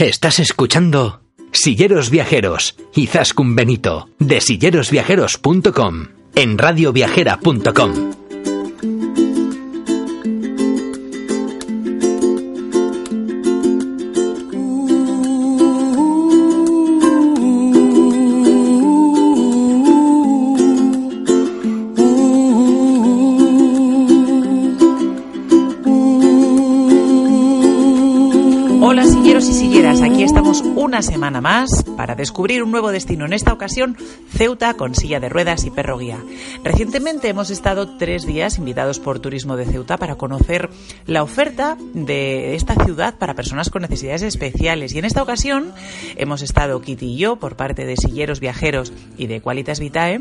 Estás escuchando Silleros Viajeros y Zascun Benito de sillerosviajeros.com en radioviajera.com. una semana más para descubrir un nuevo destino, en esta ocasión Ceuta con silla de ruedas y perro guía. Recientemente hemos estado tres días invitados por Turismo de Ceuta para conocer la oferta de esta ciudad para personas con necesidades especiales y en esta ocasión hemos estado Kitty y yo por parte de Silleros Viajeros y de Qualitas Vitae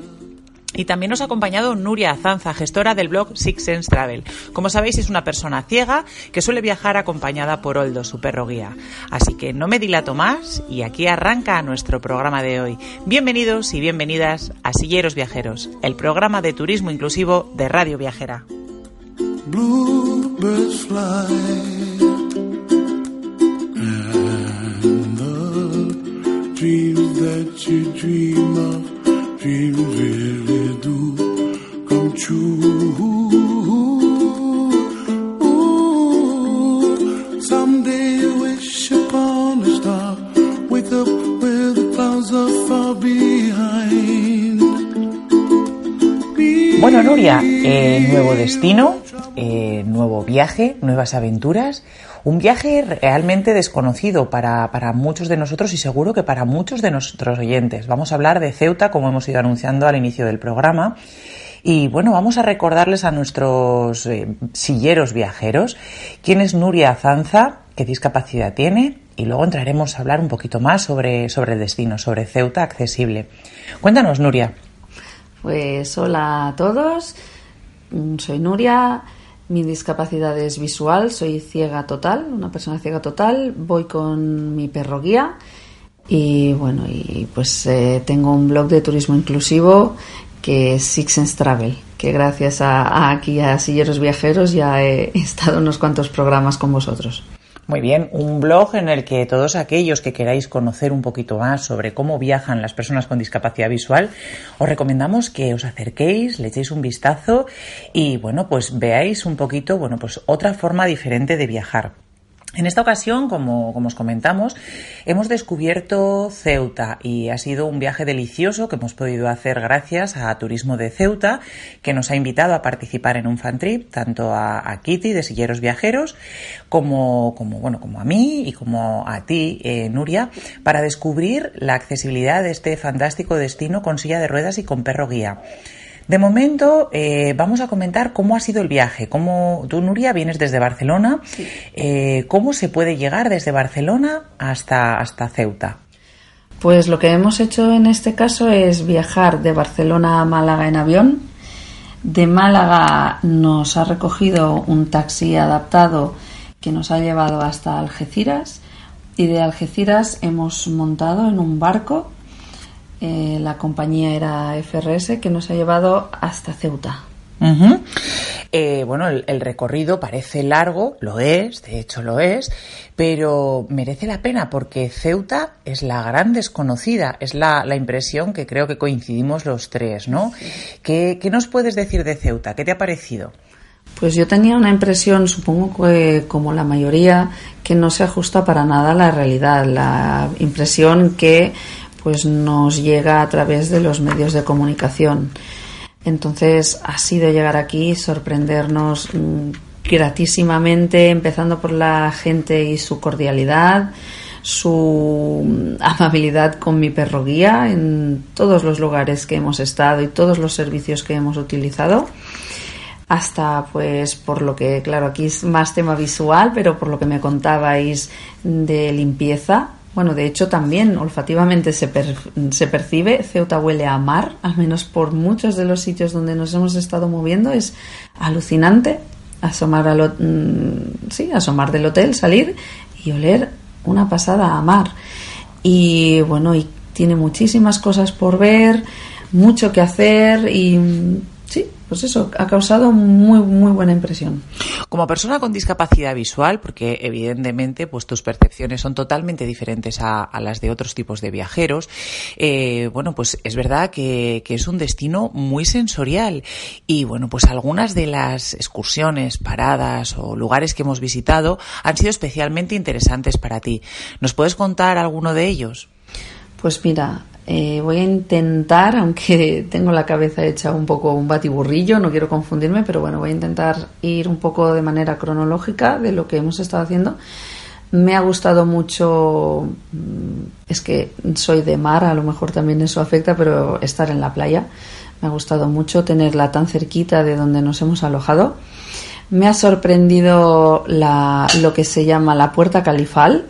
y también nos ha acompañado Nuria Azanza, gestora del blog Six Sense Travel. Como sabéis, es una persona ciega que suele viajar acompañada por Oldo, su perro guía. Así que no me dilato más y aquí arranca nuestro programa de hoy. Bienvenidos y bienvenidas a Silleros Viajeros, el programa de turismo inclusivo de Radio Viajera. True Ooh, someday you wish upon a star wake up where the clouds are far behind Bueno, Nuria, eh, nuevo destino, eh, nuevo viaje, nuevas aventuras. Un viaje realmente desconocido para, para muchos de nosotros y seguro que para muchos de nuestros oyentes. Vamos a hablar de Ceuta, como hemos ido anunciando al inicio del programa. Y bueno, vamos a recordarles a nuestros eh, silleros viajeros quién es Nuria Azanza, qué discapacidad tiene y luego entraremos a hablar un poquito más sobre, sobre el destino, sobre Ceuta accesible. Cuéntanos, Nuria. Pues hola a todos, Mm, soy Nuria, mi discapacidad es visual, soy ciega total, una persona ciega total, voy con mi perro guía y bueno, y pues eh, tengo un blog de turismo inclusivo que es Six Travel, que gracias a, aquí a Silleros Viajeros ya he estado unos cuantos programas con vosotros. Muy bien, un blog en el que todos aquellos que queráis conocer un poquito más sobre cómo viajan las personas con discapacidad visual, os recomendamos que os acerquéis, le echéis un vistazo y bueno, pues veáis un poquito, bueno, pues otra forma diferente de viajar. En esta ocasión, como, como, os comentamos, hemos descubierto Ceuta y ha sido un viaje delicioso que hemos podido hacer gracias a Turismo de Ceuta, que nos ha invitado a participar en un fan trip, tanto a, Kitty de Silleros Viajeros, como, como, bueno, como a mí y como a ti, eh, Nuria, para descubrir la accesibilidad de este fantástico destino con silla de ruedas y con perro guía. De momento eh, vamos a comentar cómo ha sido el viaje. Cómo, tú, Nuria, vienes desde Barcelona. Sí. Eh, ¿Cómo se puede llegar desde Barcelona hasta, hasta Ceuta? Pues lo que hemos hecho en este caso es viajar de Barcelona a Málaga en avión. De Málaga nos ha recogido un taxi adaptado que nos ha llevado hasta Algeciras y de Algeciras hemos montado en un barco eh, la compañía era FRS que nos ha llevado hasta Ceuta. Uh -huh. eh, bueno, el, el, recorrido parece largo, lo es, de hecho lo es, pero merece la pena porque Ceuta es la gran desconocida, es la, la impresión que creo que coincidimos los tres, ¿no? Sí. ¿Qué, ¿Qué nos puedes decir de Ceuta? ¿Qué te ha parecido? Pues yo tenía una impresión, supongo que como la mayoría, que no se ajusta para nada a la realidad. La impresión que pues nos llega a través de los medios de comunicación. Entonces ha sido llegar aquí, sorprendernos mmm, gratísimamente, empezando por la gente y su cordialidad, su amabilidad con mi perro guía en todos los lugares que hemos estado y todos los servicios que hemos utilizado. hasta pues por lo que, claro, aquí es más tema visual, pero por lo que me contabais de limpieza, bueno, de hecho también olfativamente se, per- se percibe, Ceuta huele a mar, al menos por muchos de los sitios donde nos hemos estado moviendo, es alucinante asomar, al, ho- mm, sí, asomar del hotel, salir y oler una pasada a mar. Y bueno, y tiene muchísimas cosas por ver, mucho que hacer y mm, sí, pues eso, ha causado muy, muy buena impresión. Como persona con discapacidad visual, porque evidentemente pues tus percepciones son totalmente diferentes a, a las de otros tipos de viajeros, eh, bueno, pues es verdad que, que es un destino muy sensorial y bueno, pues algunas de las excursiones, paradas o lugares que hemos visitado han sido especialmente interesantes para ti. ¿Nos puedes contar alguno de ellos? Pues mira, eh, voy a intentar, aunque tengo la cabeza hecha un poco un batiburrillo, no quiero confundirme, pero bueno, voy a intentar ir un poco de manera cronológica de lo que hemos estado haciendo. Me ha gustado mucho, mm, es que soy de mar, a lo mejor también eso afecta, pero estar en la playa. Me ha gustado mucho tenerla tan cerquita de donde nos hemos alojado. Me ha sorprendido lo que se llama la Puerta Califal.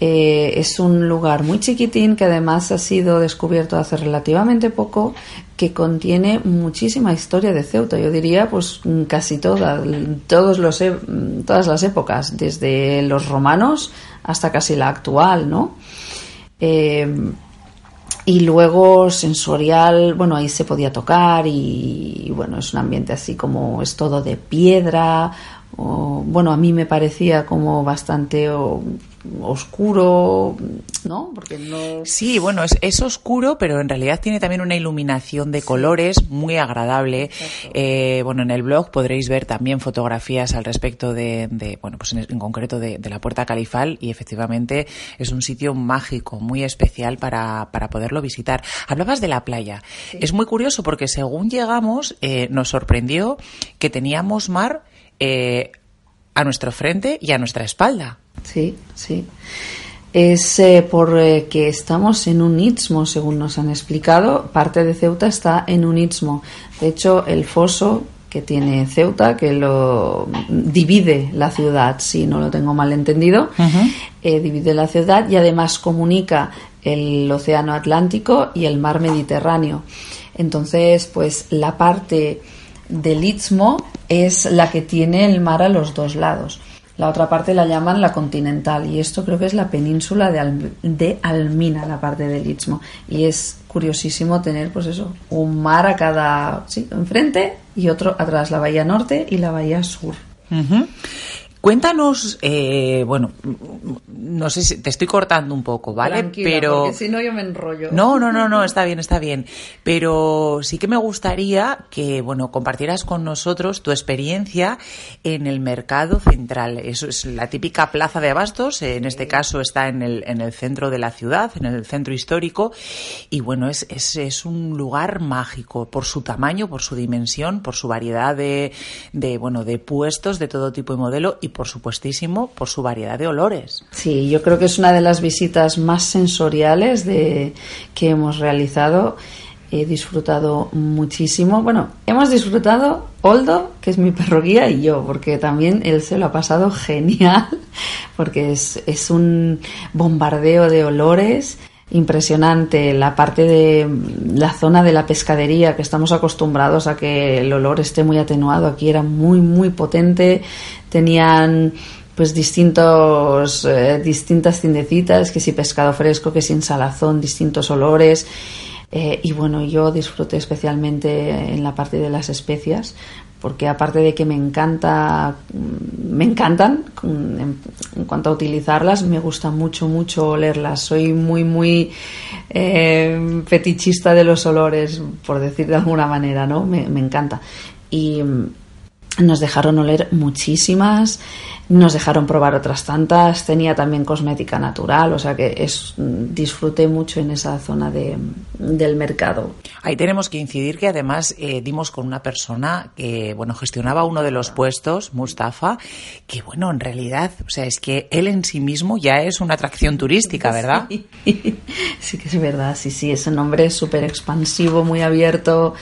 Eh, es un lugar muy chiquitín que además ha sido descubierto hace relativamente poco, que contiene muchísima historia de Ceuta. Yo diría, pues casi toda, todos los, e- todas las épocas, desde los romanos hasta casi la actual, ¿no? Eh, y luego sensorial, bueno, ahí se podía tocar y, bueno, es un ambiente así como es todo de piedra. O, bueno, a mí me parecía como bastante o- oscuro, ¿no? Porque no. Sí, bueno, es, es oscuro, pero en realidad tiene también una iluminación de colores muy agradable. Eh, bueno, en el blog podréis ver también fotografías al respecto de, de, bueno, pues en, en concreto de, de la Puerta Califal y efectivamente es un sitio mágico, muy especial para, para poderlo visitar. Hablabas de la playa. Es muy curioso porque según llegamos eh, nos sorprendió que teníamos mar eh, a nuestro frente y a nuestra espalda. Sí, sí. Es eh, porque estamos en un istmo, según nos han explicado. Parte de Ceuta está en un istmo. De hecho, el foso que tiene Ceuta, que lo divide la ciudad, si no lo tengo mal entendido, eh, divide la ciudad y además comunica el océano Atlántico y el mar Mediterráneo. Entonces, pues la parte del istmo es la que tiene el mar a los dos lados. La otra parte la llaman la continental y esto creo que es la península de, Al- de Almina, la parte del istmo. Y es curiosísimo tener, pues eso, un mar a cada, sí, enfrente y otro atrás, la bahía norte y la bahía sur. Cuéntanos, eh, bueno, no sé si te estoy cortando un poco, ¿vale? Tranquila, Pero si no yo me enrollo. no, no, no, no, está bien, está bien. Pero sí que me gustaría que, bueno, compartieras con nosotros tu experiencia en el mercado central. Eso es la típica plaza de abastos. En este caso está en el, en el centro de la ciudad, en el centro histórico. Y bueno, es, es, es un lugar mágico por su tamaño, por su dimensión, por su variedad de, de, bueno, de puestos de todo tipo y modelo y por supuestísimo por su variedad de olores. Sí, yo creo que es una de las visitas más sensoriales de, que hemos realizado. He disfrutado muchísimo. Bueno, hemos disfrutado Oldo, que es mi perro guía, y yo, porque también él se lo ha pasado genial, porque es, es un bombardeo de olores impresionante la parte de la zona de la pescadería que estamos acostumbrados a que el olor esté muy atenuado. Aquí era muy muy potente tenían pues distintos eh, distintas tiendecitas que si pescado fresco que si ensalazón distintos olores. Eh, y bueno yo disfruté especialmente en la parte de las especias porque aparte de que me encanta mm, me encantan en, cuanto a utilizarlas me gusta mucho mucho olerlas. Soy muy muy eh, fetichista de los olores por decir de alguna manera no me, me encanta. Y mm, nos dejaron oler muchísimas, nos dejaron probar otras tantas, tenía también cosmética natural, o sea que es, disfruté mucho en esa zona de, del mercado. Ahí tenemos que incidir que además eh, dimos con una persona que, bueno, gestionaba uno de los puestos, Mustafa, que bueno, en realidad, o sea, es que él en sí mismo ya es una atracción turística, ¿verdad? Sí, sí que es verdad, sí, sí, es un hombre súper expansivo, muy abierto,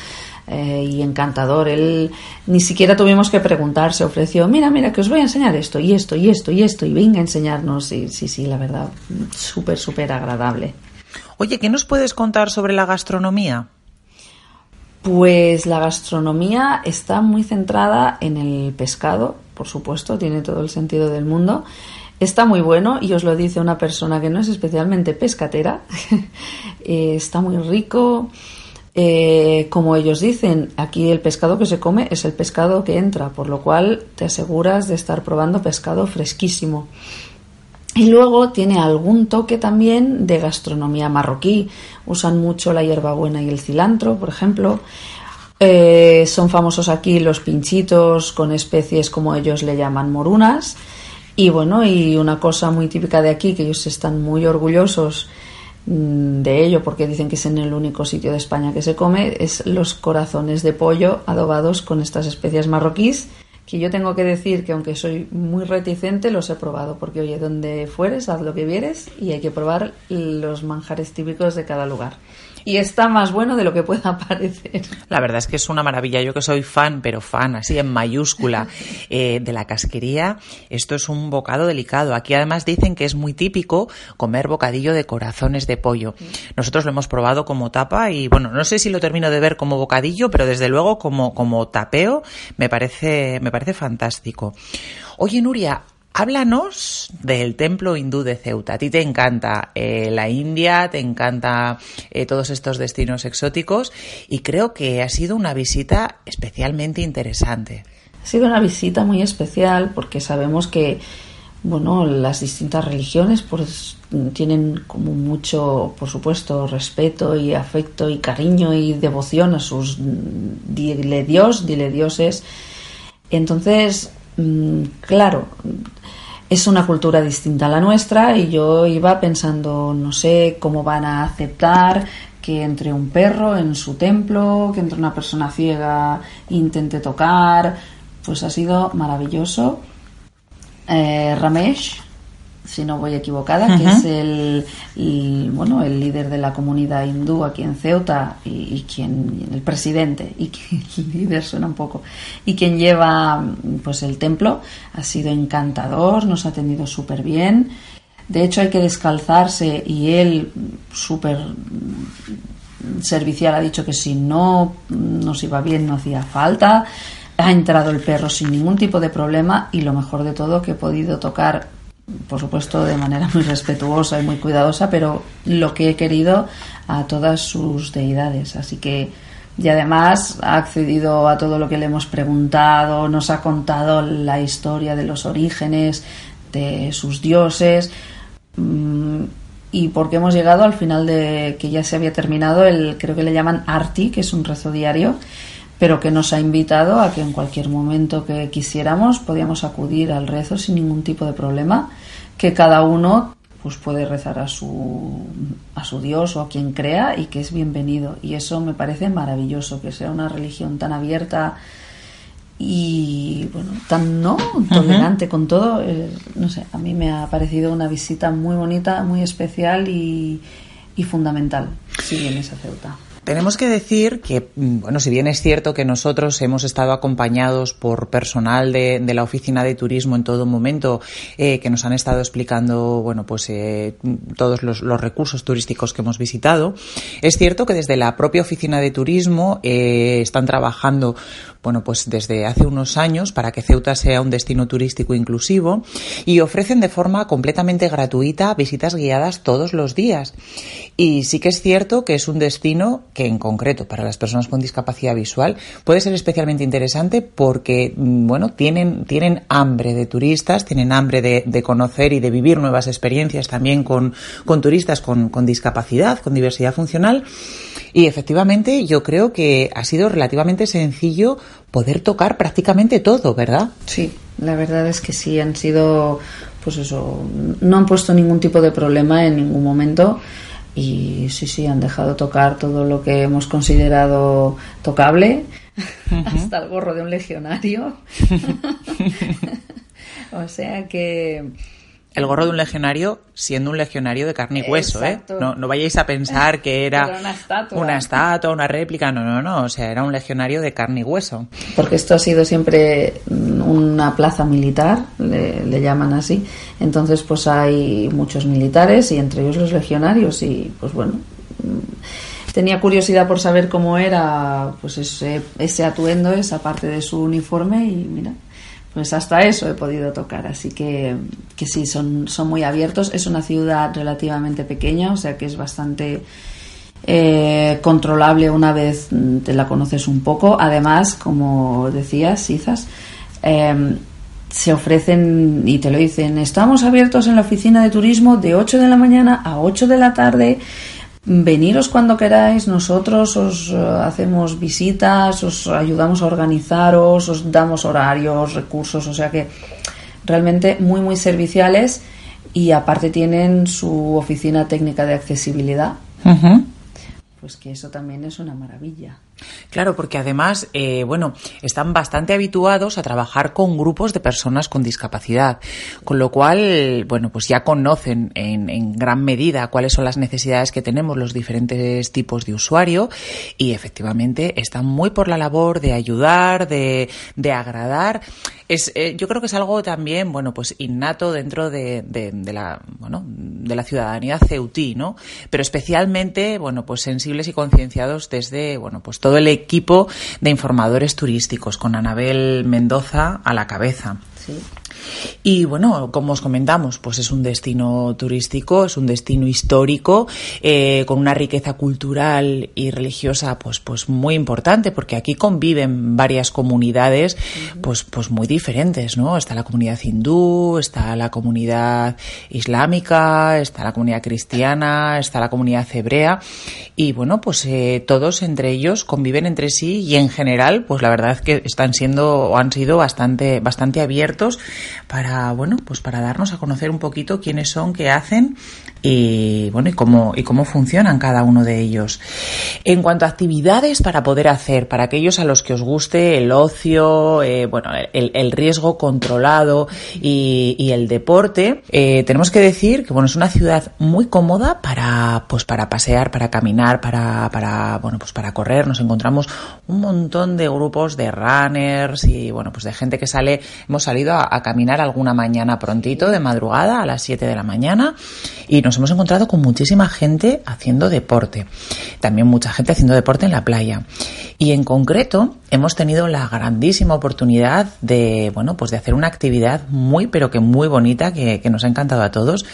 eh, y encantador. Él ni siquiera tuvimos que preguntar, se ofreció, mira, mira, que os voy a enseñar esto y esto y esto y esto y venga a enseñarnos. Y, sí, sí, la verdad, súper, súper agradable. Oye, ¿qué nos puedes contar sobre la gastronomía? Pues la gastronomía está muy centrada en el pescado, por supuesto, tiene todo el sentido del mundo. Está muy bueno y os lo dice una persona que no es especialmente pescatera. Eh, está muy rico. Eh, como ellos dicen, aquí el pescado que se come es el pescado que entra, por lo cual te aseguras de estar probando pescado fresquísimo. Y luego tiene algún toque también de gastronomía marroquí. Usan mucho la hierbabuena y el cilantro, por ejemplo. Eh, son famosos aquí los pinchitos con especies como ellos le llaman morunas. Y bueno, y una cosa muy típica de aquí, que ellos están muy orgullosos de ello porque dicen que es en el único sitio de España que se come, es los corazones de pollo adobados con estas especias marroquíes que yo tengo que decir que aunque soy muy reticente, los he probado, porque oye, donde fueres, haz lo que vieres y hay que probar los manjares típicos de cada lugar. Y está más bueno de lo que pueda parecer. La verdad es que es una maravilla. Yo que soy fan, pero fan, así en mayúscula, eh, de la casquería, esto es un bocado delicado. Aquí además dicen que es muy típico comer bocadillo de corazones de pollo. Nosotros lo hemos probado como tapa y bueno, no sé si lo termino de ver como bocadillo, pero desde luego como, como tapeo me parece, me parece fantástico. Oye, Nuria, Háblanos del templo hindú de Ceuta. A ti te encanta eh, la India, te encanta eh, todos estos destinos exóticos y creo que ha sido una visita especialmente interesante. Ha sido una visita muy especial porque sabemos que bueno, las distintas religiones pues tienen como mucho, por supuesto, respeto y afecto y cariño y devoción a sus dile dios, dile dioses. Entonces, claro, es una cultura distinta a la nuestra y yo iba pensando, no sé cómo van a aceptar que entre un perro en su templo, que entre una persona ciega intente tocar, pues ha sido maravilloso. Eh, Ramesh, si no voy equivocada, que es el, bueno el líder de la comunidad hindú aquí en Ceuta y, quien el presidente y el líder suena un poco y quien lleva pues el templo ha sido encantador, nos ha tenido súper bien. De hecho hay que descalzarse y él súper servicial ha dicho que si no nos iba bien no hacía falta. Ha entrado el perro sin ningún tipo de problema y lo mejor de todo que he podido tocar por supuesto de manera muy respetuosa y muy cuidadosa, pero lo que he querido a todas sus deidades. Así que, y además ha accedido a todo lo que le hemos preguntado, nos ha contado la historia de los orígenes, de sus dioses. Mm, y porque hemos llegado al final de que ya se había terminado el creo que le llaman arti que es un rezo diario pero que nos ha invitado a que en cualquier momento que quisiéramos podíamos acudir al rezo sin ningún tipo de problema, que cada uno pues puede rezar a su a su Dios o a quien crea y que es bienvenido. Y eso me parece maravilloso que sea una religión tan abierta y bueno tan no tolerante con todo. Eh, no sé a mí me ha parecido una visita muy bonita muy especial y, y fundamental si vienes a Ceuta tenemos que decir que, mm, bueno, si bien es cierto que nosotros hemos estado acompañados por personal de, la oficina de turismo en todo momento, eh, que nos han estado explicando, bueno, pues eh, todos los, recursos turísticos que hemos visitado, es cierto que desde la propia oficina de turismo eh, están trabajando, bueno, pues desde hace unos años para que Ceuta sea un destino turístico inclusivo y ofrecen de forma completamente gratuita visitas guiadas todos los días. Y sí que es cierto que es un destino que en concreto para las personas con discapacidad visual puede ser especialmente interesante porque, mm, bueno, tienen, tienen hambre de turistas, tienen hambre de, conocer y de vivir nuevas experiencias también con, con turistas con, con discapacidad, con diversidad funcional. Y efectivamente yo creo que ha sido relativamente sencillo poder tocar prácticamente todo, ¿verdad? Sí, la verdad es que sí, han sido, pues eso, no han puesto ningún tipo de problema en ningún momento y sí, sí, han dejado tocar todo lo que hemos considerado tocable, hasta el gorro de un legionario. o sea que, el gorro de un legionario siendo un legionario de carne y hueso, ¿eh? No, no vayáis a pensar que era, Era una estatua. una estatua, una réplica, no, no, no, o sea, era un legionario de carne y hueso. porque esto ha sido siempre una plaza militar, le, le llaman así. Entonces, pues hay muchos militares y entre ellos los legionarios y, pues bueno, tenía curiosidad por saber cómo era, pues ese, ese atuendo, esa parte de su uniforme y mira. Pues hasta eso he podido tocar, así que, que sí, son, son muy abiertos. Es una ciudad relativamente pequeña, o sea que es bastante eh, controlable una vez te la conoces un poco. Además, como decías, Izas, eh, se ofrecen y te lo dicen, estamos abiertos en la oficina de turismo de 8 de la mañana a 8 de la tarde. Veniros cuando queráis, nosotros os eh, hacemos visitas, os ayudamos a organizaros, os damos horarios, recursos, o sea que realmente muy muy serviciales y aparte tienen su oficina técnica de accesibilidad, pues que eso también es una maravilla. Claro, porque además, eh, bueno, están bastante habituados a trabajar con grupos de personas con discapacidad, con lo cual, bueno, pues ya conocen en, en gran medida cuáles son las necesidades que tenemos los diferentes tipos de usuario y efectivamente están muy por la labor de ayudar, de, de agradar. Es, eh, yo creo que es algo también, bueno, pues innato dentro de, de, de la, bueno, de la ciudadanía ceutí, ¿no? Pero especialmente, bueno, pues sensibles y concienciados desde, bueno, pues todo el equipo de informadores turísticos, con Anabel Mendoza a la cabeza. Sí. Y bueno, como os comentamos, pues es un destino turístico, es un destino histórico, eh, con una riqueza cultural y religiosa pues, pues muy importante, porque aquí conviven varias comunidades pues, pues muy diferentes, ¿no? Está la comunidad hindú, está la comunidad islámica, está la comunidad cristiana, está la comunidad hebrea, y bueno, pues eh, todos entre ellos conviven entre sí y en general, pues la verdad es que están siendo o han sido bastante, bastante abiertos para bueno pues para darnos a conocer un poquito quiénes son qué hacen y bueno y cómo y cómo funcionan cada uno de ellos. En cuanto a actividades para poder hacer para aquellos a los que os guste el ocio eh, bueno el, el, riesgo controlado y, y el deporte eh, tenemos que decir que bueno es una ciudad muy cómoda para pues para pasear para caminar para para bueno pues para correr. Nos encontramos un montón de grupos de runners y bueno pues de gente que sale. Hemos salido a, a caminar alguna mañana prontito de madrugada a las 7 de la mañana y nos hemos encontrado con muchísima gente haciendo deporte. También mucha gente haciendo deporte en la playa. Y en concreto hemos tenido la grandísima oportunidad de, bueno, pues de hacer una actividad muy, pero que muy bonita que, que nos ha encantado a todos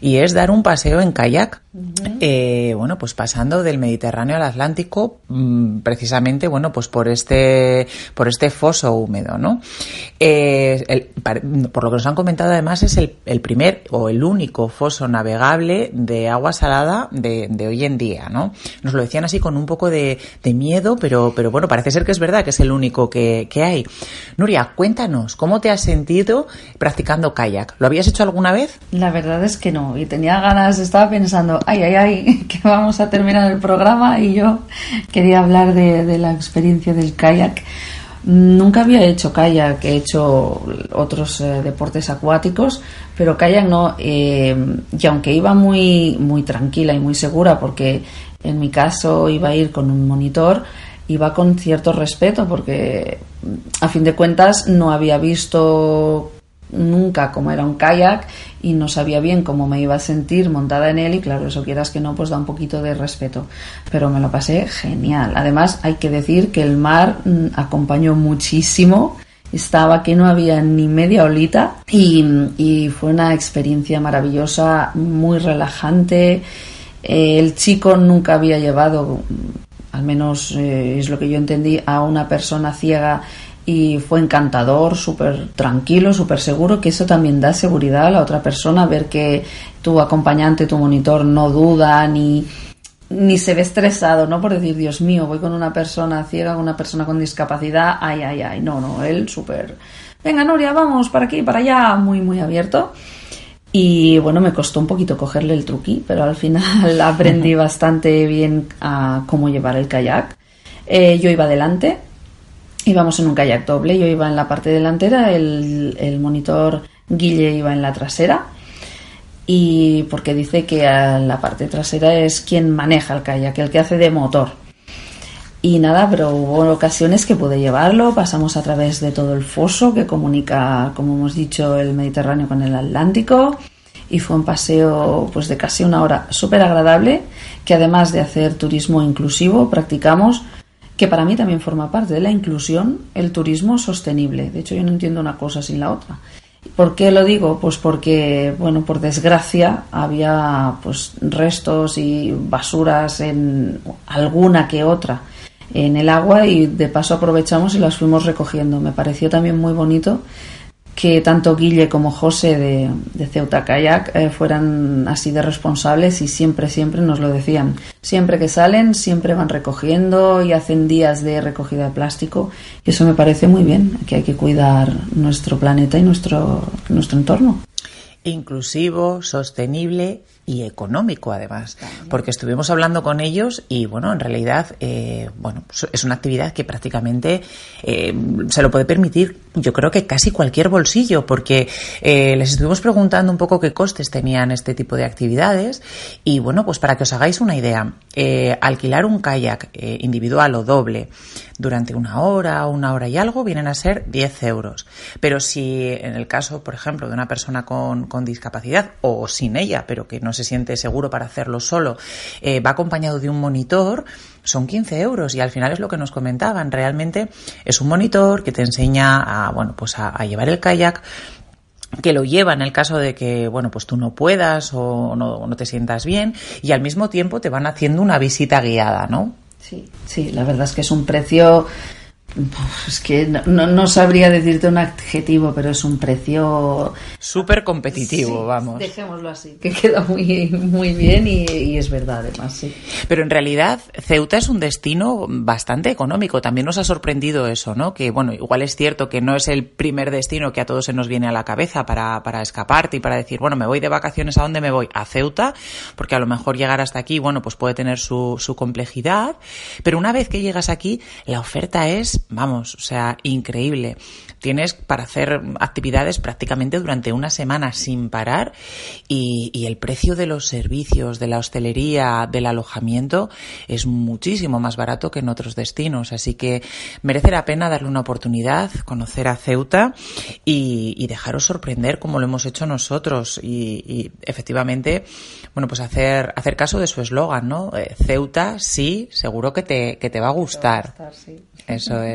y es dar un paseo en kayak. Uh -huh. eh, bueno, pues pasando del Mediterráneo al Atlántico, mmm, precisamente, bueno, pues por este, por este foso húmedo, ¿no? Eh, el, por lo que nos han comentado además es el, el, primer o el único foso navegable de agua salada de, de, hoy en día, ¿no? Nos lo decían así con un poco de, de miedo, pero, pero bueno, parece ser que es verdad que es el único que, que hay. Nuria, cuéntanos, ¿cómo te has sentido practicando kayak? ¿Lo habías hecho alguna vez? La verdad es que no, y tenía ganas, estaba pensando, ay, ay, ay, que vamos a terminar el programa y yo quería hablar de, de la experiencia del kayak. Nunca había hecho kayak, he hecho otros eh, deportes acuáticos, pero kayak no. Eh, y aunque iba muy, muy tranquila y muy segura, porque en mi caso iba a ir con un monitor, iba con cierto respeto, porque a fin de cuentas no había visto nunca cómo era un kayak y no sabía bien cómo me iba a sentir montada en él y claro, eso quieras que no, pues da un poquito de respeto. Pero me lo pasé genial. Además, hay que decir que el mar mmm, acompañó muchísimo. Estaba que no había ni media olita y, y fue una experiencia maravillosa, muy relajante. Eh, el chico nunca había llevado, al menos eh, es lo que yo entendí, a una persona ciega y fue encantador, súper tranquilo, súper seguro, que eso también da seguridad a la otra persona, ver que tu acompañante, tu monitor no duda ni, ni se ve estresado, ¿no? Por decir, Dios mío, voy con una persona ciega, con una persona con discapacidad, ay, ay, ay, no, no, él súper, venga, Noria, vamos, para aquí, para allá, muy, muy abierto. Y bueno, me costó un poquito cogerle el truqui, pero al final aprendí bastante bien a cómo llevar el kayak. Eh, yo iba adelante, íbamos en un kayak doble, yo iba en la parte delantera, el, el monitor Guille iba en la trasera y porque dice que a la parte trasera es quien maneja el kayak, el que hace de motor. Y nada, pero hubo ocasiones que pude llevarlo, pasamos a través de todo el foso que comunica, como hemos dicho, el Mediterráneo con el Atlántico y fue un paseo pues de casi una hora súper agradable que además de hacer turismo inclusivo practicamos que para mí también forma parte de la inclusión el turismo sostenible. De hecho, yo no entiendo una cosa sin la otra. ¿Por qué lo digo? Pues porque, bueno, por desgracia había pues restos y basuras en alguna que otra en el agua y de paso aprovechamos y las fuimos recogiendo. Me pareció también muy bonito que tanto Guille como José de, Ceuta Kayak eh, fueran así de responsables y siempre, siempre nos lo decían. Siempre que salen, siempre van recogiendo y hacen días de recogida de plástico. Y eso me parece muy bien, que hay que cuidar nuestro planeta y nuestro, nuestro entorno inclusivo, sostenible y económico además, porque estuvimos hablando con ellos y bueno, en realidad, eh, bueno, es una actividad que prácticamente eh, se lo puede permitir, yo creo que casi cualquier bolsillo, porque eh, les estuvimos preguntando un poco qué costes tenían este tipo de actividades y bueno, pues para que os hagáis una idea, alquilar un kayak individual o doble durante una hora, una hora y algo, vienen a ser 10 euros. Pero si en el caso, por ejemplo, de una persona con, con discapacidad o sin ella, pero que no se siente seguro para hacerlo solo, eh, va acompañado de un monitor, son 15 euros y al final es lo que nos comentaban. Realmente es un monitor que te enseña a, bueno, pues a, llevar el kayak que lo lleva en el caso de que, bueno, pues tú no puedas o no, no te sientas bien y al mismo tiempo te van haciendo una visita guiada, ¿no? Sí, sí, la verdad es que es un precio es que no, no, sabría decirte un adjetivo, pero es un precio súper competitivo, vamos. Dejémoslo así, que queda muy, muy bien y, es verdad, además, sí. Pero en realidad, Ceuta es un destino bastante económico. También nos ha sorprendido eso, ¿no? Que, bueno, igual es cierto que no es el primer destino que a todos se nos viene a la cabeza para, para escaparte y para decir, bueno, me voy de vacaciones, ¿a dónde me voy? A Ceuta, porque a lo mejor llegar hasta aquí, bueno, pues puede tener su, su complejidad. Pero una vez que llegas aquí, la oferta es vamos, o sea, increíble. Tienes para hacer actividades prácticamente durante una semana sin parar y, el precio de los servicios, de la hostelería, del alojamiento es muchísimo más barato que en otros destinos. Así que merece la pena darle una oportunidad, conocer a Ceuta y, dejaros sorprender como lo hemos hecho nosotros y, efectivamente, bueno, pues hacer, hacer caso de su eslogan, ¿no? Eh, Ceuta, sí, seguro que te, que te va a gustar. Eso es.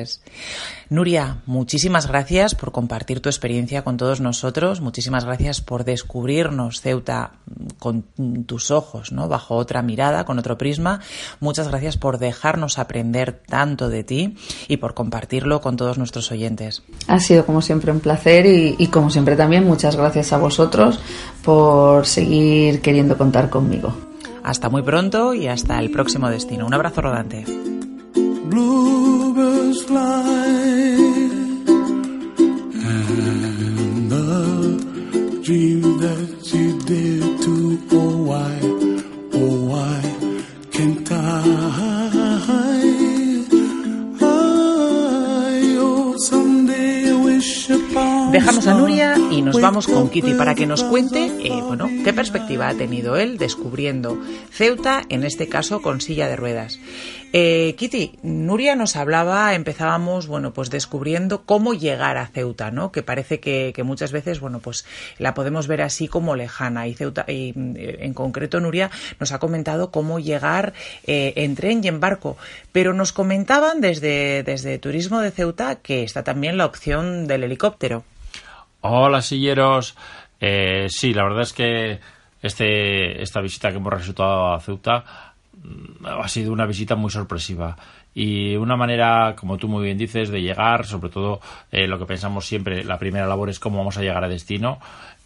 Nuria, muchísimas gracias por compartir tu experiencia con todos nosotros. Muchísimas gracias por descubrirnos Ceuta con tus ojos, ¿no? Bajo otra mirada, con otro prisma. Muchas gracias por dejarnos aprender tanto de ti y por compartirlo con todos nuestros oyentes. Ha sido como siempre un placer y, y como siempre también muchas gracias a vosotros por seguir queriendo contar conmigo. Hasta muy pronto y hasta el próximo destino. Un abrazo rodante. Bluebirds fly. And the dream that you did to oh why oh why can't I I oh someday I wish upon Dejamos a Nuria y nos vamos con Kitty para que nos cuente, eh, bueno, qué perspectiva ha tenido él descubriendo Ceuta, en este caso con silla de ruedas. Eh, Kitty, Nuria nos hablaba, empezábamos, bueno, pues descubriendo cómo llegar a Ceuta, ¿no? Que parece que, muchas veces, bueno, pues la podemos ver así como lejana. Y Ceuta, y eh, en concreto, Nuria nos ha comentado cómo llegar eh, en tren y en barco. Pero nos comentaban desde, desde Turismo de Ceuta que está también la opción del helicóptero. Hola, silleros. Eh, sí, la verdad es que este, esta visita que hemos resultado a Ceuta ha sido una visita muy sorpresiva y una manera, como tú muy bien dices, de llegar, sobre todo eh, lo que pensamos siempre, la primera labor es cómo vamos a llegar a destino.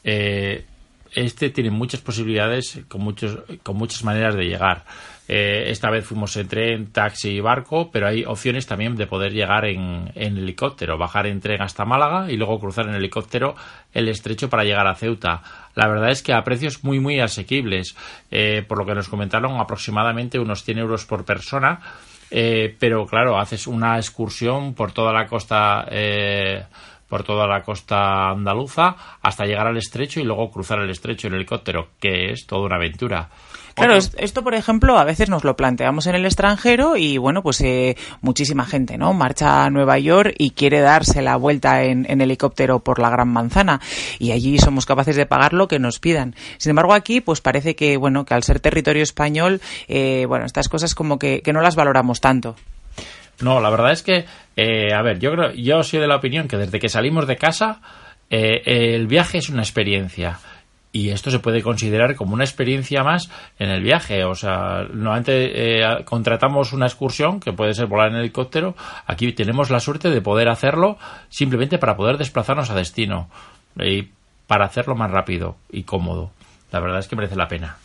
Eh, este tiene muchas posibilidades con, muchos, con muchas maneras de llegar. Eh, esta vez fuimos en tren, taxi y barco, pero hay opciones también de poder llegar en, helicóptero, bajar en tren hasta Málaga y luego cruzar en helicóptero el estrecho para llegar a Ceuta. La verdad es que a precios muy, muy asequibles. Eh, por lo que nos comentaron, aproximadamente unos 100 euros por persona. Eh, pero claro, haces una excursión por toda la costa por toda la costa andaluza hasta llegar al estrecho y luego cruzar el estrecho en helicóptero, que es toda una aventura. Claro, esto, por ejemplo, a veces nos lo planteamos en el extranjero y, bueno, pues eh, muchísima gente, ¿no? Marcha a Nueva York y quiere darse la vuelta en, en, helicóptero por la Gran Manzana y allí somos capaces de pagar lo que nos pidan. Sin embargo, aquí, pues parece que, bueno, que al ser territorio español, eh, bueno, estas cosas como que, que no las valoramos tanto. No, la verdad es que, eh, a ver, yo creo, yo soy de la opinión que desde que salimos de casa, eh, el viaje es una experiencia y esto se puede considerar como una experiencia más en el viaje. O sea, normalmente eh, contratamos una excursión que puede ser volar en helicóptero. Aquí tenemos la suerte de poder hacerlo simplemente para poder desplazarnos a destino y para hacerlo más rápido y cómodo. La verdad es que merece la pena.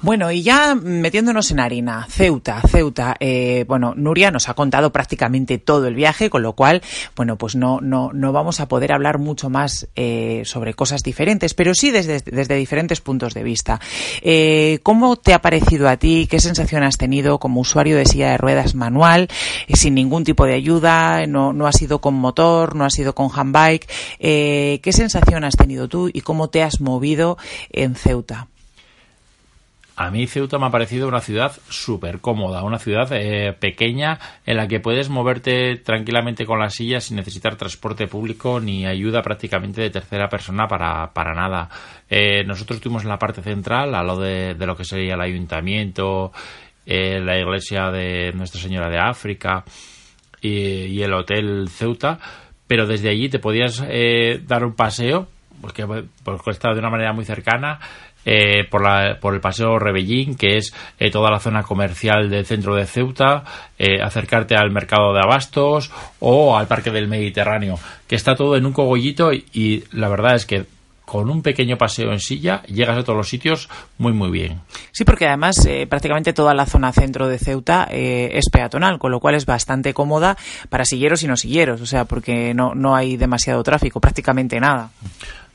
Bueno, y ya metiéndonos en harina, Ceuta, Ceuta, eh, bueno, Nuria nos ha contado prácticamente todo el viaje, con lo cual, bueno, pues no, no, no vamos a poder hablar mucho más eh, sobre cosas diferentes, pero sí desde, desde diferentes puntos de vista. Eh, ¿Cómo te ha parecido a ti? ¿Qué sensación has tenido como usuario de silla de ruedas manual, eh, sin ningún tipo de ayuda, no, no ha sido con motor, no ha sido con handbike? ¿Qué sensación has tenido tú y cómo te has movido en Ceuta? A mí Ceuta me ha parecido una ciudad súper cómoda, una ciudad eh, pequeña en la que puedes moverte tranquilamente con la silla sin necesitar transporte público ni ayuda prácticamente de tercera persona para, para nada. Eh, nosotros estuvimos en la parte central, a lo de, lo que sería el ayuntamiento, eh, la iglesia de Nuestra Señora de África y, el hotel Ceuta, pero desde allí te podías eh, dar un paseo, porque, porque está de una manera muy cercana eh, por, la, por, el Paseo Rebellín, que es eh, toda la zona comercial del centro de Ceuta, eh, acercarte al mercado de abastos o al Parque del Mediterráneo, que está todo en un cogollito y, la verdad es que con un pequeño paseo en silla llegas a todos los sitios muy muy bien. Sí, porque además eh, prácticamente toda la zona centro de Ceuta eh, es peatonal, con lo cual es bastante cómoda para silleros y no silleros, o sea, porque no, no hay demasiado tráfico, prácticamente nada.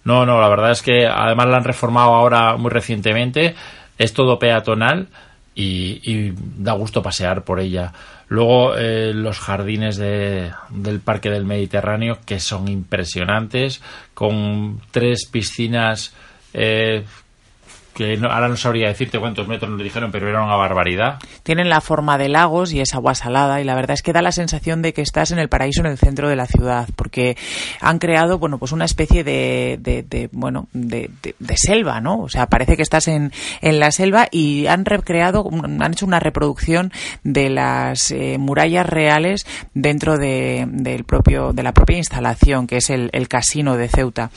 No, no, la verdad es que además la han reformado ahora muy recientemente, es todo peatonal y, da gusto pasear por ella. Luego eh, los jardines de, del Parque del Mediterráneo que son impresionantes, con tres piscinas eh, que ahora no sabría decirte cuántos metros nos dijeron, pero era una barbaridad. Tienen la forma de lagos y es agua salada y la verdad es que da la sensación de que estás en el paraíso en el centro de la ciudad porque han creado, bueno, pues una especie de, de, bueno, de, selva, ¿no? O sea, parece que estás en, en la selva y han recreado, han hecho una reproducción de las eh, murallas reales dentro de, del propio, de la propia instalación que es el casino de Ceuta.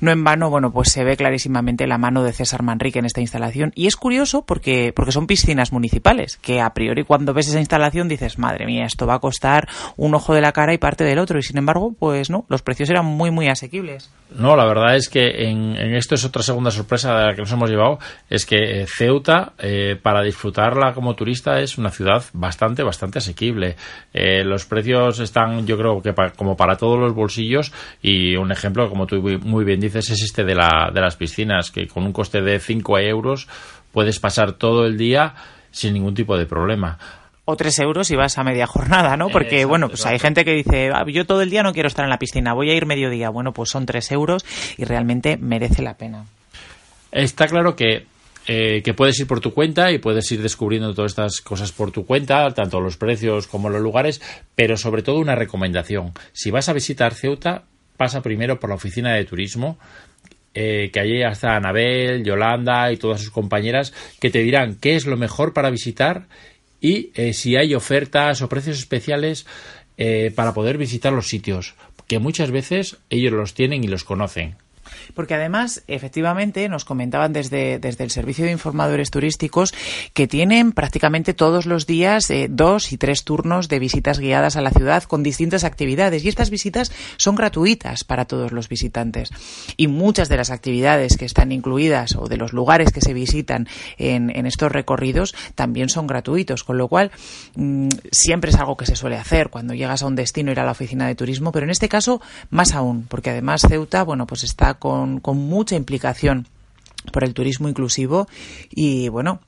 No en vano, bueno, pues se ve clarísimamente la mano de César Manrique en esta instalación. Y es curioso porque, porque son piscinas municipales, que a priori cuando ves esa instalación dices, madre mía, esto va a costar un ojo de la cara y parte del otro. Y sin embargo, pues no, los precios eran muy, muy asequibles. No, la verdad es que en, en esto es otra segunda sorpresa de la que nos hemos llevado, es que Ceuta, eh, para disfrutarla como turista, es una ciudad bastante, bastante asequible. Eh, los precios están, yo creo que pa, como para todos los bolsillos, y un ejemplo, como tú muy bien dices, es este de, la, de las piscinas, que con un coste de 5 euros puedes pasar todo el día sin ningún tipo de problema o tres euros y vas a media jornada, ¿no? Porque, exacto, bueno, pues exacto. hay gente que dice, ah, yo todo el día no quiero estar en la piscina, voy a ir mediodía. Bueno, pues son tres euros y realmente merece la pena. Está claro que eh, que puedes ir por tu cuenta y puedes ir descubriendo todas estas cosas por tu cuenta, tanto los precios como los lugares, pero sobre todo una recomendación. Si vas a visitar Ceuta, pasa primero por la oficina de turismo, eh, que allí está Anabel, Yolanda y todas sus compañeras, que te dirán qué es lo mejor para visitar y eh, si hay ofertas o precios especiales eh, para poder visitar los sitios, que muchas veces ellos los tienen y los conocen. Porque además, efectivamente, nos comentaban desde, desde el Servicio de Informadores Turísticos que tienen prácticamente todos los días eh, dos y tres turnos de visitas guiadas a la ciudad con distintas actividades. Y estas visitas son gratuitas para todos los visitantes. Y muchas de las actividades que están incluidas o de los lugares que se visitan en, en estos recorridos también son gratuitos. Con lo cual, mmm, siempre es algo que se suele hacer cuando llegas a un destino, ir a la oficina de turismo. Pero en este caso, más aún, porque además Ceuta, bueno, pues está con, con mucha implicación por el turismo inclusivo y bueno,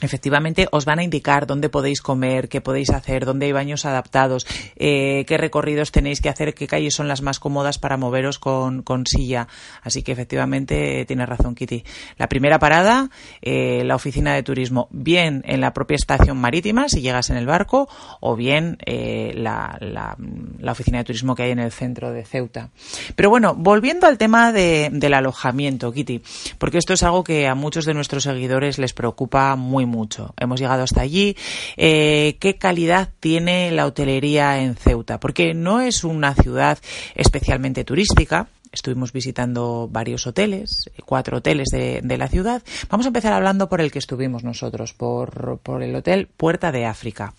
efectivamente os van a indicar dónde podéis comer, qué podéis hacer, dónde hay baños adaptados, eh, qué recorridos tenéis que hacer, qué calles son las más cómodas para moveros con, silla. Así que efectivamente tienes razón, Kitty. La primera parada, eh, la oficina de turismo, bien en la propia estación marítima, si llegas en el barco, o bien eh, la, la, la oficina de turismo que hay en el centro de Ceuta. Pero bueno, volviendo al tema de- del alojamiento, Kitty, porque esto es algo que a muchos de nuestros seguidores les preocupa muy mucho. Hemos llegado hasta allí. Eh, ¿Qué calidad tiene la hotelería en Ceuta? Porque no es una ciudad especialmente turística. Estuvimos visitando varios hoteles, cuatro hoteles de, de la ciudad. Vamos a empezar hablando por el que estuvimos nosotros, por, por el hotel Puerta de África.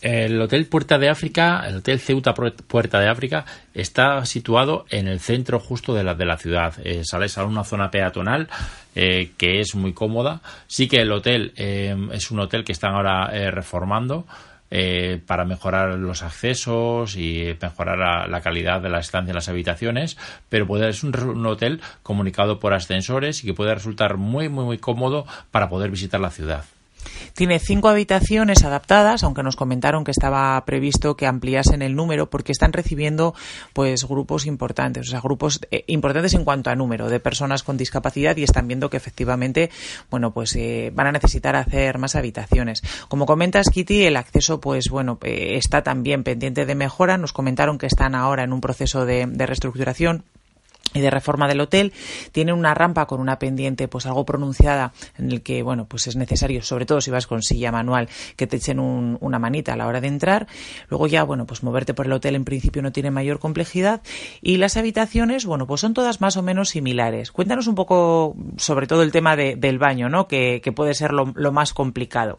El Hotel Puerta de África, el Hotel Ceuta Pu- Puerta de África, está situado en el centro justo de la, de la ciudad. Eh, sales a una zona peatonal eh, que es muy cómoda. Sí que el hotel eh, es un hotel que están ahora eh, reformando eh, para mejorar los accesos y mejorar la, calidad de la estancia en las habitaciones, pero puede, es un, un hotel comunicado por ascensores y que puede resultar muy, muy, muy cómodo para poder visitar la ciudad. Tiene cinco habitaciones adaptadas, aunque nos comentaron que estaba previsto que ampliasen el número porque están recibiendo pues grupos importantes, o sea, grupos eh, importantes en cuanto a número de personas con discapacidad y están viendo que efectivamente, bueno, pues eh, van a necesitar hacer más habitaciones. Como comentas, Kitty, el acceso, pues bueno, eh, está también pendiente de mejora. Nos comentaron que están ahora en un proceso de, de reestructuración y de reforma del hotel tiene una rampa con una pendiente pues algo pronunciada en el que bueno pues es necesario sobre todo si vas con silla manual que te echen un- una manita a la hora de entrar. Luego ya bueno pues moverte por el hotel en principio no tiene mayor complejidad. Y las habitaciones bueno pues son todas más o menos similares. Cuéntanos un poco sobre todo el tema de- del baño no que, puede ser lo, lo más complicado.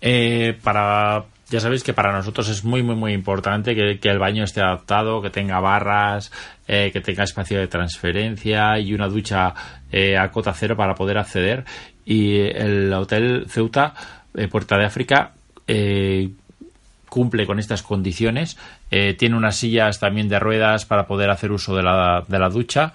Eh, para ya sabéis que para nosotros es muy muy muy importante que, el baño esté adaptado, que tenga barras, eh, que tenga espacio de transferencia y una ducha eh, a cota cero para poder acceder. Y el hotel Ceuta eh, Puerta de África cumple con estas condiciones. Tiene unas sillas también de ruedas para poder hacer uso de la, de la ducha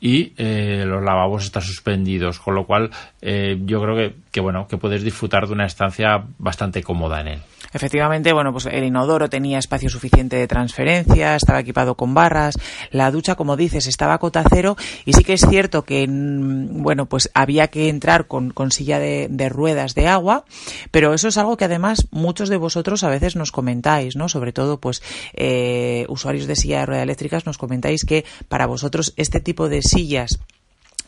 y los lavabos están suspendidos, con lo cual eh, yo creo que, que bueno que puedes disfrutar de una estancia bastante cómoda en él. Efectivamente, bueno, pues el inodoro tenía espacio suficiente de transferencia, estaba equipado con barras, la ducha, como dices, estaba a cota cero y sí que es cierto que, mm, bueno, pues había que entrar con, silla de, de ruedas de agua, pero eso es algo que además muchos de vosotros a veces nos comentáis, ¿no? Sobre todo, pues, eh, usuarios de silla de ruedas eléctricas nos comentáis que para vosotros este tipo de sillas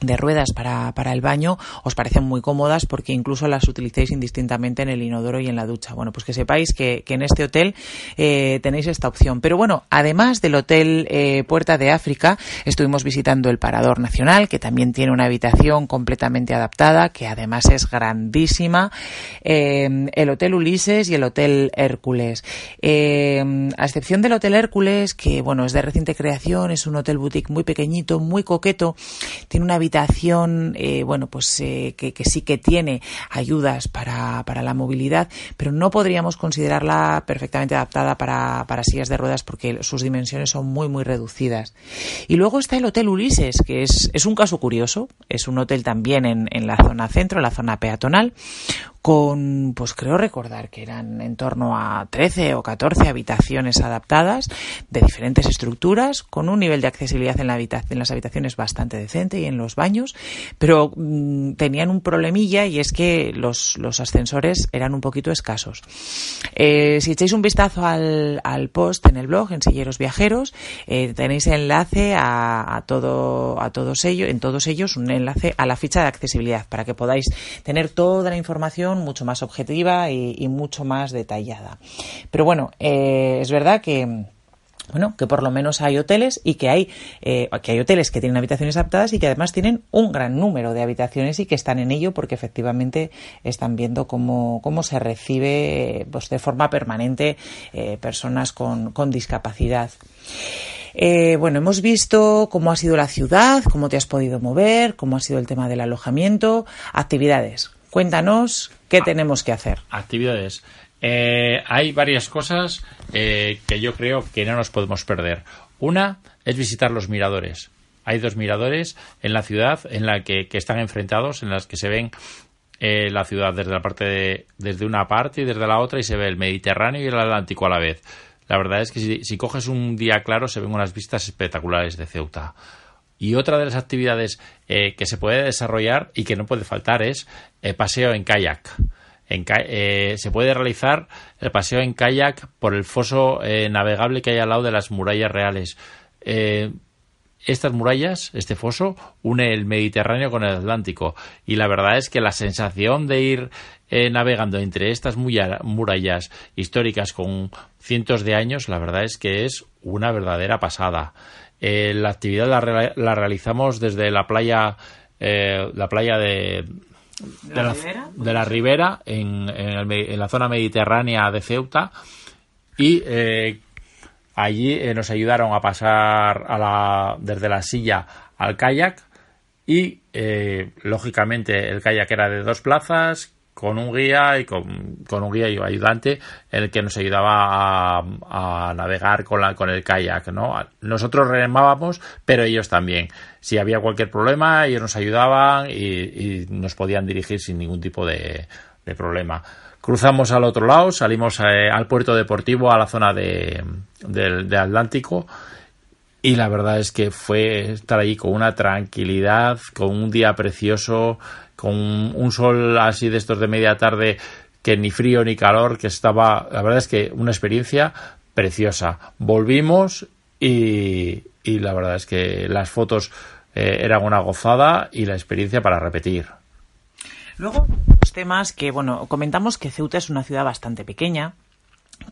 de ruedas para, para el baño os parecen muy cómodas porque incluso las utilicéis indistintamente en el inodoro y en la ducha. Bueno, pues que sepáis que, que en este hotel eh, tenéis esta opción. Pero bueno, además del hotel eh, Puerta de África, estuvimos visitando el Parador Nacional, que también tiene una habitación completamente adaptada, que además es grandísima, eh, el Hotel Ulises y el Hotel Hércules. A excepción del Hotel Hércules, que bueno, es de reciente creación, es un hotel boutique muy pequeñito, muy coqueto, tiene una habitación, eh, bueno, pues eh, que, que sí que tiene ayudas para, para la movilidad, pero no podríamos considerarla perfectamente adaptada para, para sillas de ruedas porque sus dimensiones son muy, muy reducidas. Y luego está el Hotel Ulises, que es, es un caso curioso, es un hotel también en, en la zona centro, en la zona peatonal, con, pues creo recordar que eran en torno a 13 o 14 habitaciones adaptadas de diferentes estructuras, con un nivel de accesibilidad en, la habita- en las habitaciones bastante decente y en los baños, pero mm, tenían un problemilla y es que los, ascensores eran un poquito escasos. Eh, si echáis un vistazo al, post en el blog, en Silleros Viajeros, eh, tenéis enlace a, todo, a todos ellos, en todos ellos un enlace a la ficha de accesibilidad para que podáis tener toda la información mucho más objetiva y, y mucho más detallada. Pero bueno, eh, es verdad que bueno, que por lo menos hay hoteles y que hay, eh, que hay hoteles que tienen habitaciones adaptadas y que además tienen un gran número de habitaciones y que están en ello porque efectivamente están viendo cómo, cómo se recibe pues, de forma permanente eh, personas con, con discapacidad. Eh, bueno, hemos visto cómo ha sido la ciudad, cómo te has podido mover, cómo ha sido el tema del alojamiento, actividades. Cuéntanos qué tenemos que hacer. Actividades. Eh, hay varias cosas eh, que yo creo que no nos podemos perder. Una es visitar los miradores. Hay dos miradores en la ciudad en la que, están enfrentados, en las que se ven eh, la ciudad desde la parte de- desde una parte y desde la otra y se ve el Mediterráneo y el Atlántico a la vez. La verdad es que si, si coges un día claro se ven unas vistas espectaculares de Ceuta. Y otra de las actividades eh, que se puede desarrollar y que no puede faltar es eh, paseo en kayak. En eh, se puede realizar el paseo en kayak por el foso eh, navegable que hay al lado de las murallas reales. Eh, estas murallas, este foso, une el Mediterráneo con el Atlántico. Y la verdad es que la sensación de ir navegando entre estas murallas históricas con cientos de años, la verdad es que es una verdadera pasada. La actividad la, rea- la realizamos desde la playa, la playa de, de la, de la Ribera, en, en el me- en la zona mediterránea de Ceuta. Y eh, allí eh, nos ayudaron a pasar a la, desde la silla al kayak. Y eh, lógicamente el kayak era de dos plazas, con un guía y con, con un guía y ayudante el que nos ayudaba a, a navegar con, la, con el kayak, ¿no? Nosotros remábamos, pero ellos también. Si había cualquier problema, ellos nos ayudaban y, y nos podían dirigir sin ningún tipo de, de problema. Cruzamos al otro lado, salimos eh, al puerto deportivo, a la zona de, del- de Atlántico, y la verdad es que fue estar allí con una tranquilidad, con un día precioso, con un sol así de estos de media tarde que ni frío ni calor, que estaba, la verdad es que una experiencia preciosa. Volvimos y, y la verdad es que las fotos eh, eran una gozada y la experiencia para repetir. Luego, los temas que, bueno, comentamos que Ceuta es una ciudad bastante pequeña,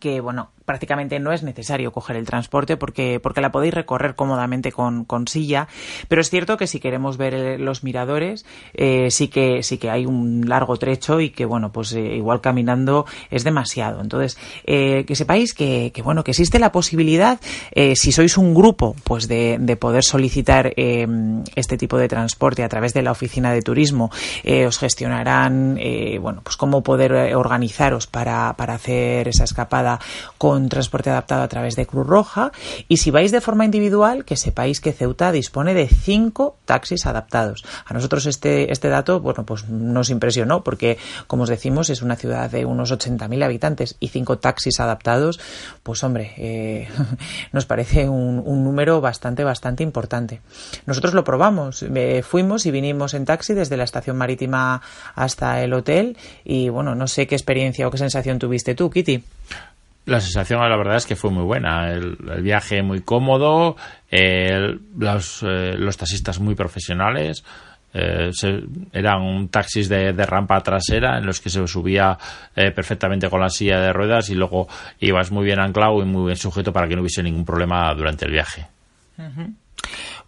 que, bueno, prácticamente no es necesario coger el transporte porque, porque la podéis recorrer cómodamente con, con silla, pero es cierto que si queremos ver eh, los miradores, eh, sí, que, sí que hay un largo trecho y que, bueno, pues eh, igual caminando es demasiado. Entonces, que sepáis que, que, bueno, que existe la posibilidad, si sois un grupo, pues de, de poder solicitar eh, este tipo de transporte a través de la oficina de turismo, os gestionarán, bueno, pues cómo poder organizaros para, para hacer esa escapada con transporte adaptado a través de Cruz Roja. Y si vais de forma individual, que sepáis que Ceuta dispone de cinco taxis adaptados. A nosotros este, este dato, bueno, pues nos impresionó porque, como os decimos, es una ciudad de unos 80.000 habitantes y cinco taxis adaptados, pues hombre, eh, nos parece un, número bastante, bastante importante. Nosotros lo probamos, eh, fuimos y vinimos en taxi desde la estación marítima hasta el hotel y bueno, no sé qué experiencia o qué sensación tuviste tú, Kitty. La sensación, la verdad, es que fue muy buena. El, viaje muy cómodo, los, eh, los taxistas muy profesionales. Eh, eran taxis de, de, rampa trasera en los que se subía eh, perfectamente con la silla de ruedas y luego ibas muy bien anclado y muy bien sujeto para que no hubiese ningún problema durante el viaje.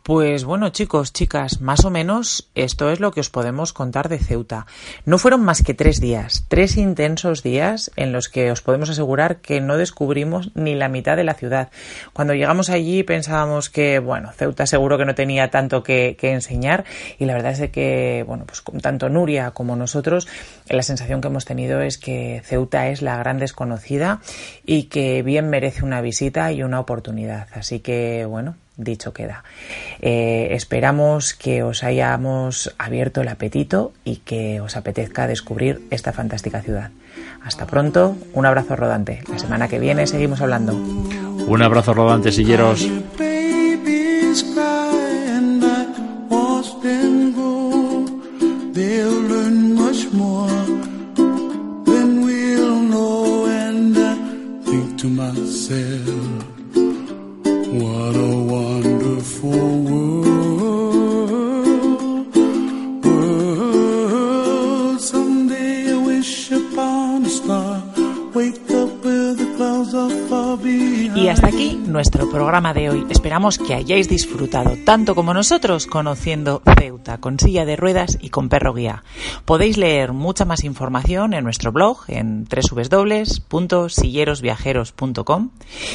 Pues bueno, chicos, chicas, más o menos esto es lo que os podemos contar de Ceuta. No fueron más que tres días, tres intensos días en los que os podemos asegurar que no descubrimos ni la mitad de la ciudad. Cuando llegamos allí pensábamos que, bueno, Ceuta seguro que no tenía tanto que, enseñar y la verdad es que, bueno, pues tanto Nuria como nosotros, la sensación que hemos tenido es que Ceuta es la gran desconocida y que bien merece una visita y una oportunidad. Así que, bueno, dicho queda. Eh, esperamos que os hayamos abierto el apetito y que os apetezca descubrir esta fantástica ciudad. Hasta pronto, un abrazo rodante. La semana que viene seguimos hablando. Un abrazo rodante, silleros. To myself What a wonderful world. Nuestro programa de hoy. Esperamos que hayáis disfrutado tanto como nosotros conociendo Ceuta con silla de ruedas y con perro guía. Podéis leer mucha más información en nuestro blog en www.sillerosviajeros.com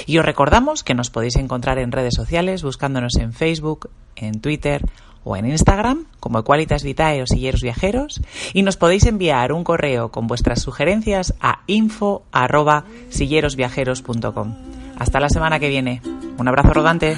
y os recordamos que nos podéis encontrar en redes sociales buscándonos en Facebook, en Twitter o en Instagram como Equalitas Vitae o Silleros Viajeros y nos podéis enviar un correo con vuestras sugerencias a info@sillerosviajeros.com. Hasta la semana que viene. Un abrazo rodante.